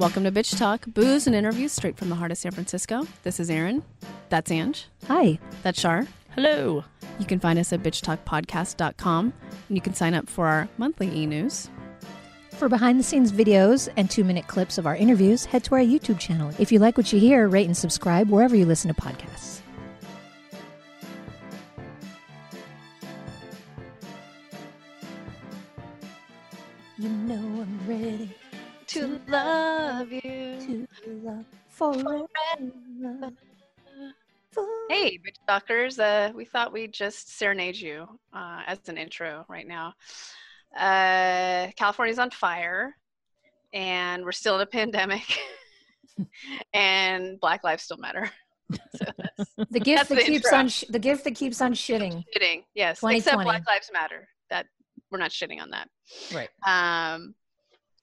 Welcome to Bitch Talk, booze and interviews straight from the heart of San Francisco. This is Aaron. That's Ange. Hi. That's Shar. Hello. You can find us at bitchtalkpodcast.com and you can sign up for our monthly e news. For behind the scenes videos and two minute clips of our interviews, head to our YouTube channel. If you like what you hear, rate and subscribe wherever you listen to podcasts. You know I'm ready To love you. to love forever. Hey, Bitch Talkers. Uh, we thought we'd just serenade you uh, as an intro right now. Uh, California's on fire, and we're still in a pandemic, and Black lives still matter. So The gift that the keeps intro. on sh- the gift that keeps on shitting. shitting. Yes, except Black Lives Matter. That we're not shitting on that. Right. Um,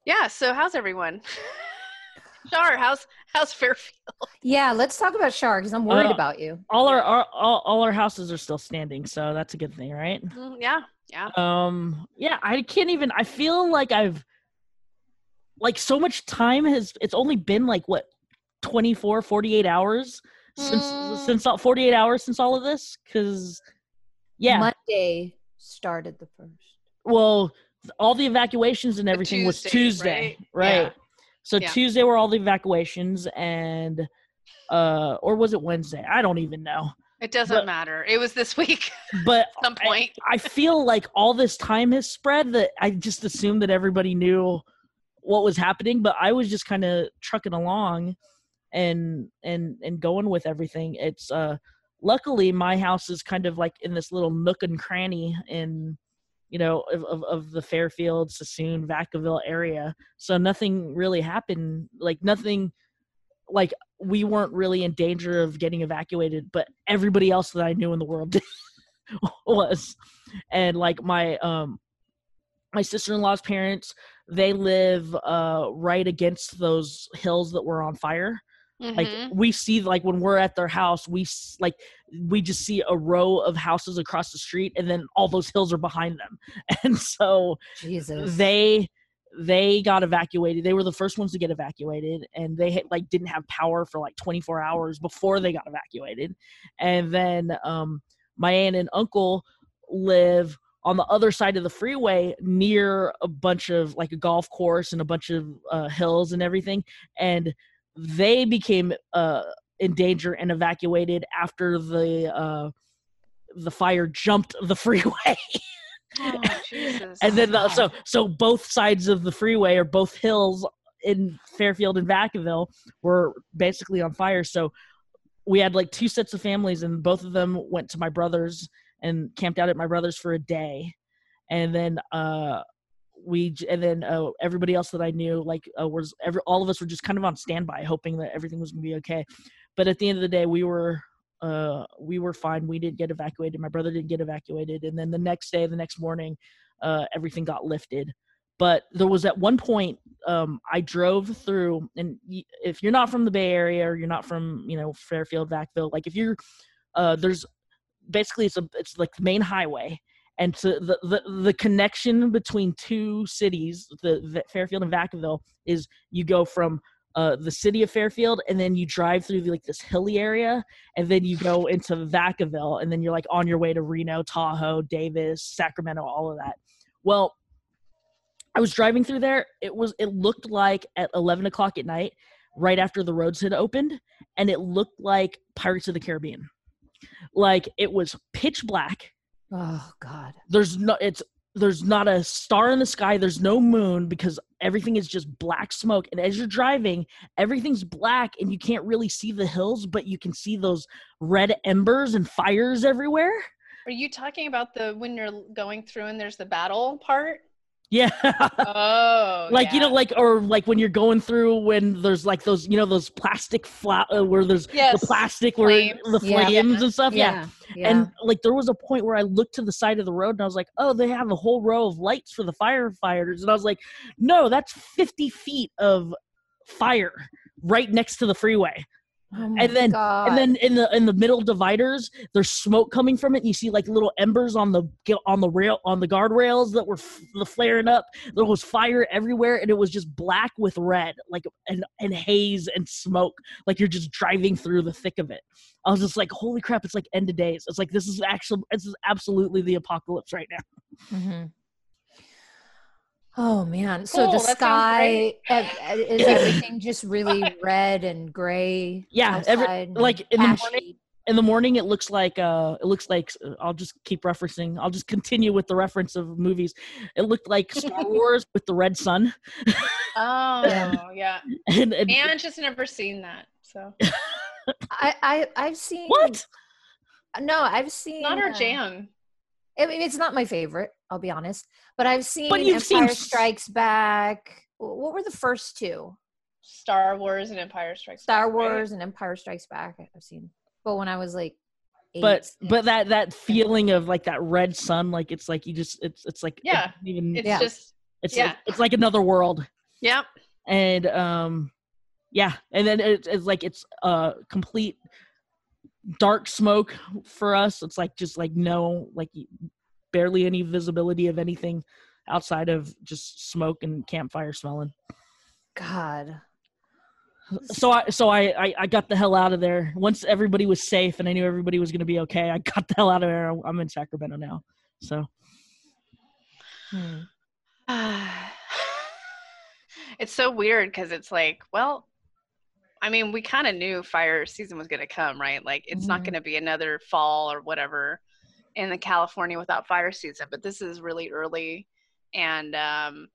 yeah. So how's everyone? Shar, how's how's Fairfield? Yeah, let's talk about Shar because I'm worried Uh, about you. All our, our all, all our houses are still standing, so that's a good thing, right? Mm, Yeah, yeah. Um yeah, I can't even I feel like I've like so much time has it's only been like what 24 48 hours since Mm. since all 48 hours since all of this cuz yeah, Monday started the first. well all the evacuations and everything was Tuesday, Tuesday, right? right? Yeah. So Yeah. Tuesday were all the evacuations and uh or was it Wednesday? I don't even know. It doesn't But- matter. It was this week But at some point. I feel like all this time has spread that I just assumed that everybody knew what was happening, but I was just kind of trucking along and and and going with everything. It's uh luckily my house is kind of like in this little nook and cranny in you know of of, of the Fairfield, Suisun, Vacaville area. So nothing really happened like nothing like we weren't really in danger of getting evacuated, but everybody else that I knew in the world was and like my um my sister-in-law's parents they live uh right against those hills that were on fire like Mhm. we see like when we're at their house we s- like we just see a row of houses across the street and then all those hills are behind them and so Jesus. they they got evacuated they were the first ones to get evacuated and they had, like didn't have power for like 24 hours before they got evacuated and then um my aunt and uncle live on the other side of the freeway near a bunch of like a golf course and a bunch of uh, hills and everything and they became uh in danger and evacuated after the uh the fire jumped the freeway Oh, Jesus. and then the, so so both sides of the freeway or both hills in Fairfield and Vacaville were basically on fire. So we had like two sets of families, and both of them went to my brother's and camped out at my brother's for a day, and then uh we and then uh, everybody else that I knew like uh, was every all of us were just kind of on standby, hoping that everything was gonna be okay. But at the end of the day, we were uh we were fine. We didn't get evacuated. My brother didn't get evacuated. And then the next day the next morning uh everything got lifted. But there was at one point um i drove through and if you're not from the bay area or you're not from you know fairfield vacville like if you're uh there's basically it's a it's like the main highway and so the, the the connection between two cities the, the fairfield and vacaville is you go from uh, the city of Fairfield, and then you drive through like this hilly area, and then you go into Vacaville, and then you're like on your way to Reno, Tahoe, Davis, Sacramento, all of that. Well, I was driving through there. It was it looked like at 11 o'clock at night, right after the roads had opened, and it looked like Pirates of the Caribbean. Like it was pitch black oh God. there's no it's there's not a star in the sky there's no moon because everything is just black smoke and as you're driving everything's black and you can't really see the hills but you can see those red embers and fires everywhere Are you talking about the when you're going through and there's the battle part? yeah Oh, like you know like or like when you're going through when there's like those you know those plastic flat uh, where there's yes, the plastic where flames. the Yeah. flames and stuff yeah. Yeah. And like there was a point where I looked to the side of the road and I was like, oh, they have a whole row of lights for the firefighters. And I was like, no, that's 50 feet of fire right next to the freeway. Oh and then God. and then in the in the middle dividers there's smoke coming from it and you see like little embers on the on the rail on the guardrails that were f- the flaring up there was fire everywhere and it was just black with red like and and haze and smoke like you're just driving through the thick of it i was just like holy crap it's like end of days it's like this is actually this is absolutely the apocalypse right now Mhm. Oh man! So Cool, the sky great. ev- ev- is everything just really red and gray? Yeah, every- like, in the morning- in the morning it looks like uh it looks like uh, i'll just keep referencing i'll just continue with the reference of movies it looked like star wars with the red sun Oh Yeah. yeah. and, and And just never seen that. So I, I I've seen what No, I've seen not our uh, jam. I mean, it's not my favorite. I'll be honest, but I've seen you've seen Empire s- Strikes Back. What were the first two? Star Wars and Empire Strikes Star Back, right? Wars and Empire Strikes Back. I've seen, but when I was like, eight, but yeah. but that that feeling of like that red sun like it's like you just it's it's like Yeah, doesn't even It's Yeah. just it's yeah. it's like another world yeah. and um yeah and then it, it's like it's uh complete dark smoke for us it's like just like no like barely any visibility of anything outside of just smoke and campfire smelling God, so i so I, I i got the hell out of there once everybody was safe and i knew everybody was going to be okay i got the hell out of there i'm in sacramento now so Hmm. it's so weird because it's like, well, I mean, we kind of knew fire season was going to come, right? Like, it's not Mhm. going to be another fall or whatever in the California without fire season, but this is really early, and um,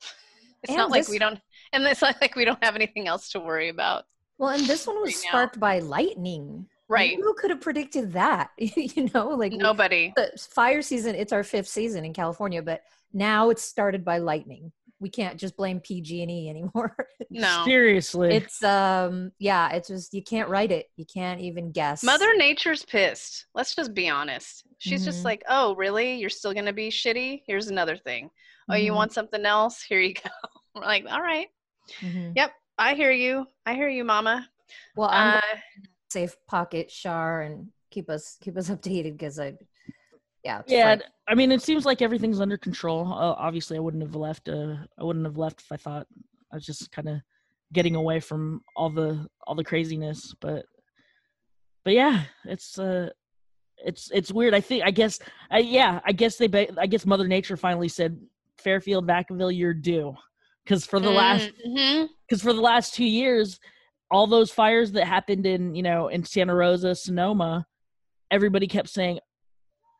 it's And not like we don't, and it's not like we don't have anything else to worry about, Well, and this one was Right now. sparked by lightning. right? Who could have predicted that? you know, like we- Nobody. the fire season. It's our fifth season in California, but now it's started by lightning. We can't just blame PG and E anymore. No. seriously it's um, yeah, it's just you can't write it. You can't even guess. Mother Nature's pissed. Let's just be honest. She's just Mhm. like, oh, really? You're still going to be shitty? Here's another thing. Oh, you Mhm, want something else? Here you go. We're like, all right. mhm. Yep. I hear you. I hear you, mama. Well, I'm Uh, safe pocket Shar and keep us keep us updated because I, yeah, yeah like- i mean it seems like everything's under control. Uh, obviously i wouldn't have left uh, i wouldn't have left if i thought i was just kind of getting away from all the all the craziness but but yeah it's uh it's it's weird. I think i guess I, yeah i guess they i guess mother nature finally said fairfield vacaville you're due. Because for the last because for the last two years all those fires that happened in you know in santa rosa sonoma everybody kept saying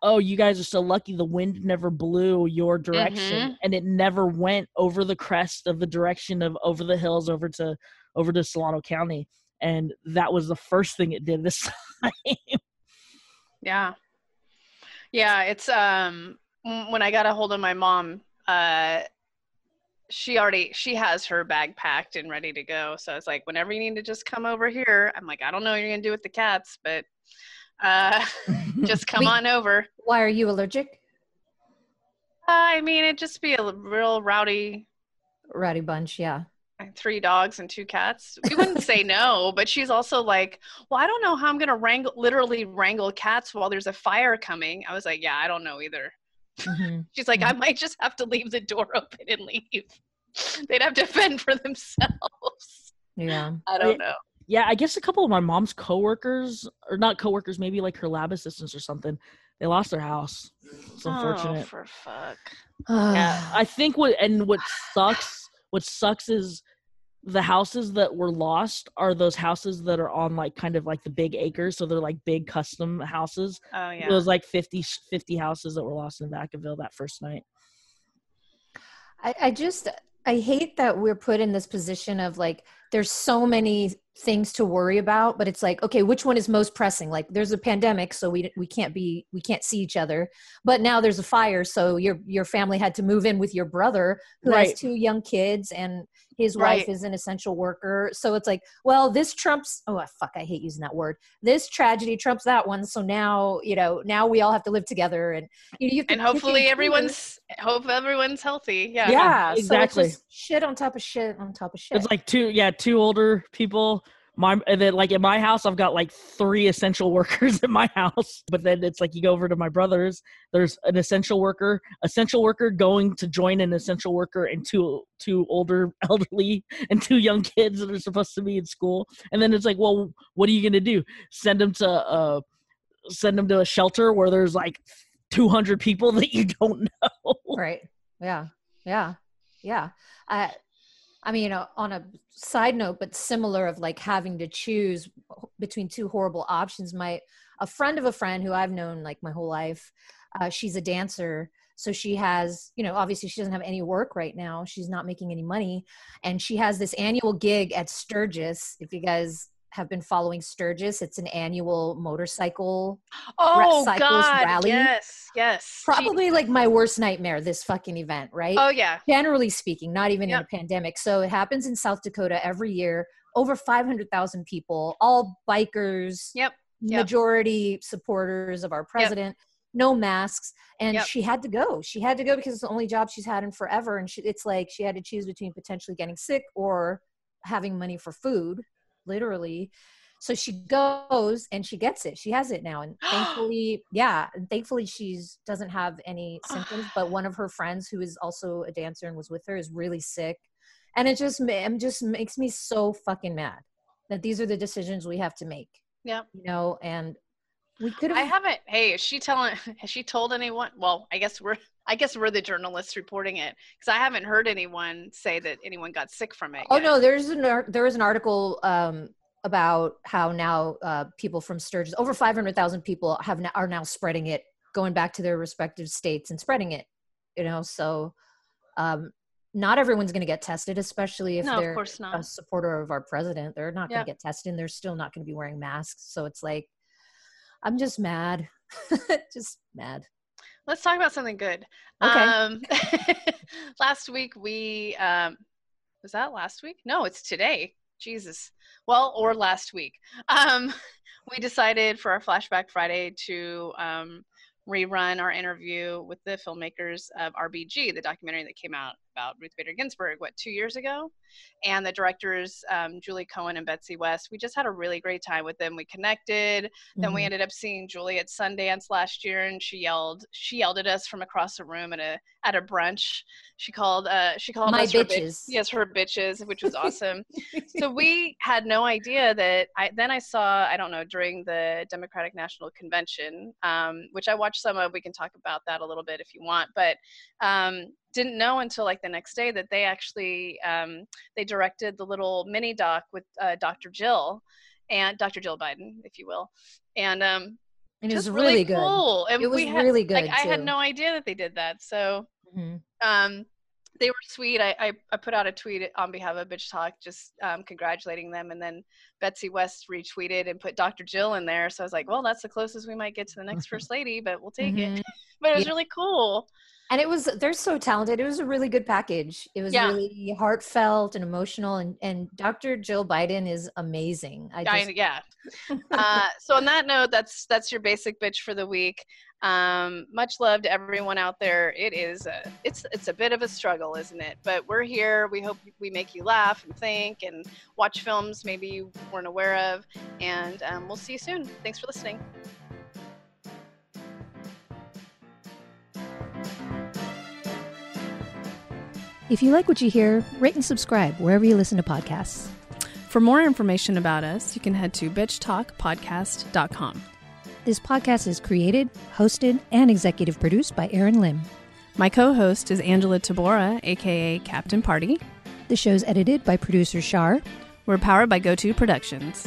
oh you guys are so lucky the wind never blew your direction Mhm. and it never went over the crest of the direction of over the hills over to over to solano county and that was the first thing it did this time Yeah. Yeah. It's, um, when I got a hold of my mom, uh, she already she has her bag packed and ready to go so it's like whenever you need to just come over here i'm like i don't know what you're gonna do with the cats but uh just come We- on over Why are you allergic? I mean, it'd just be a real rowdy Rowdy bunch, yeah. uh, three dogs and two cats. We wouldn't say no, but she's also like, well, I don't know how I'm going to wrangle, literally wrangle cats while there's a fire coming. I was like, yeah, I don't know either. Mhm. She's like, I might just have to leave the door open and leave. They'd have to fend for themselves. Yeah. I don't know. Yeah i guess a couple of my mom's coworkers or not coworkers maybe like her lab assistants or something they lost their house it's oh, unfortunate. Oh, for fuck. Yeah, I think what and what sucks what sucks is the houses that were lost are those houses that are on like kind of like the big acres so they're like big custom houses Oh, yeah. those like 50 50 houses that were lost in vacaville that first night I, I just I hate that we're put in this position of like there's so many things to worry about, but it's like okay, which one is most pressing? Like there's a pandemic, so we we can't be we can't see each other, but now there's a fire, so your your family had to move in with your brother who Right. has two young kids and his Right. wife is an essential worker. So it's like, well, this trumps. Oh fuck, I hate using that word. This tragedy trumps that one. So now you know now we all have to live together, and you, know, you and hopefully everyone's hope everyone's healthy. Yeah. yeah, exactly. So shit on top of shit on top of shit. it's like two yeah two older people. My then like in my house i've got like three essential workers in my house but then it's like you go over to my brother's there's an essential worker essential worker going to join an essential worker and two two older elderly and two young kids that are supposed to be in school. And then it's like well what are you to do? Send them to uh send them to a shelter where there's like 200 people that you don't know. Right. Yeah. Yeah. Yeah. I i mean uh, on a side note but similar of like having to choose between two horrible options my a friend of a friend who i've known like my whole life uh, she's a dancer. So she has you know obviously she doesn't have any work right now. She's not making any money. And she has this annual gig at sturgis if you guys have been following Sturgis. It's an annual motorcycle oh, God, rally. Yes, yes. Probably like my worst nightmare, this fucking event, right? Oh, yeah. Generally speaking, not even yep. in a pandemic. So it happens in South Dakota every year. Over 500,000 people, all bikers. Yep. Majority supporters of our president. Yep no masks and yep. she had to go she had to go because it's the only job she's had in forever and she, it's like she had to choose between potentially getting sick or having money for food literally. So she goes and she gets it. She has it now and thankfully yeah and thankfully she's doesn't have any symptoms but one of her friends who is also a dancer and was with her is really sick. And it just it just makes me so fucking mad that these are the decisions we have to make yeah. you know and we could have i haven't hey is she telling has she told anyone? Well i guess we're I guess we're the journalists reporting it because I haven't heard anyone say that anyone got sick from it. Oh yet. no, there's an there is an article um, about how now uh, people from Sturgis, over 500,000 people have now, are now spreading it, going back to their respective states and spreading it. You know, so um, not everyone's going to get tested, especially if no, they're a supporter of our president. They're not going to get tested, and they're still not going to be wearing masks. So it's like, I'm just mad, just mad. Let's talk about something good. Okay. Um, last week we um, was that last week? No, it's today. Jesus. Well, or last week. Um, we decided for our Flashback Friday to um, rerun our interview with the filmmakers of RBG, the documentary that came out about Ruth Bader Ginsburg, what, two years ago? And the directors, um, Julie Cohen and Betsy West, we just had a really great time with them. We connected. Mm-hmm. Then we mm-hmm. ended up seeing Julie at Sundance last year, and she yelled, she yelled at us from across the room at a at a brunch. She called, uh, she called My us bitches. Her, yes, her bitches, which was awesome. so we had no idea that. I then I saw, I don't know, during the Democratic National Convention, um, which I watched some of. We can talk about that a little bit if you want, but um, didn't know until like the next day that they actually um, they directed the little mini doc with uh, Dr. Jill and Dr. Jill Biden, if you will, and um, and it was really, really good. Cool. And it was had, really good. Like, I had no idea that they did that. So, mm-hmm. um, they were sweet. I, I, I, put out a tweet on behalf of Bitch Talk, just um, congratulating them, and then Betsy West retweeted and put Dr. Jill in there. So I was like, well, that's the closest we might get to the next first lady, but we'll take mm-hmm. it. but it was yeah. really cool and it was they're so talented it was a really good package it was yeah. really heartfelt and emotional and and dr jill biden is amazing i, just, I yeah uh, so on that note that's that's your basic bitch for the week um, much love to everyone out there it is a, it's it's a bit of a struggle isn't it but we're here we hope we make you laugh and think and watch films maybe you weren't aware of and um, we'll see you soon thanks for listening If you like what you hear, rate and subscribe wherever you listen to podcasts. For more information about us, you can head to bitchtalkpodcast.com. This podcast is created, hosted, and executive produced by Aaron Lim. My co host is Angela Tabora, aka Captain Party. The show's edited by producer Shar. We're powered by GoTo Productions.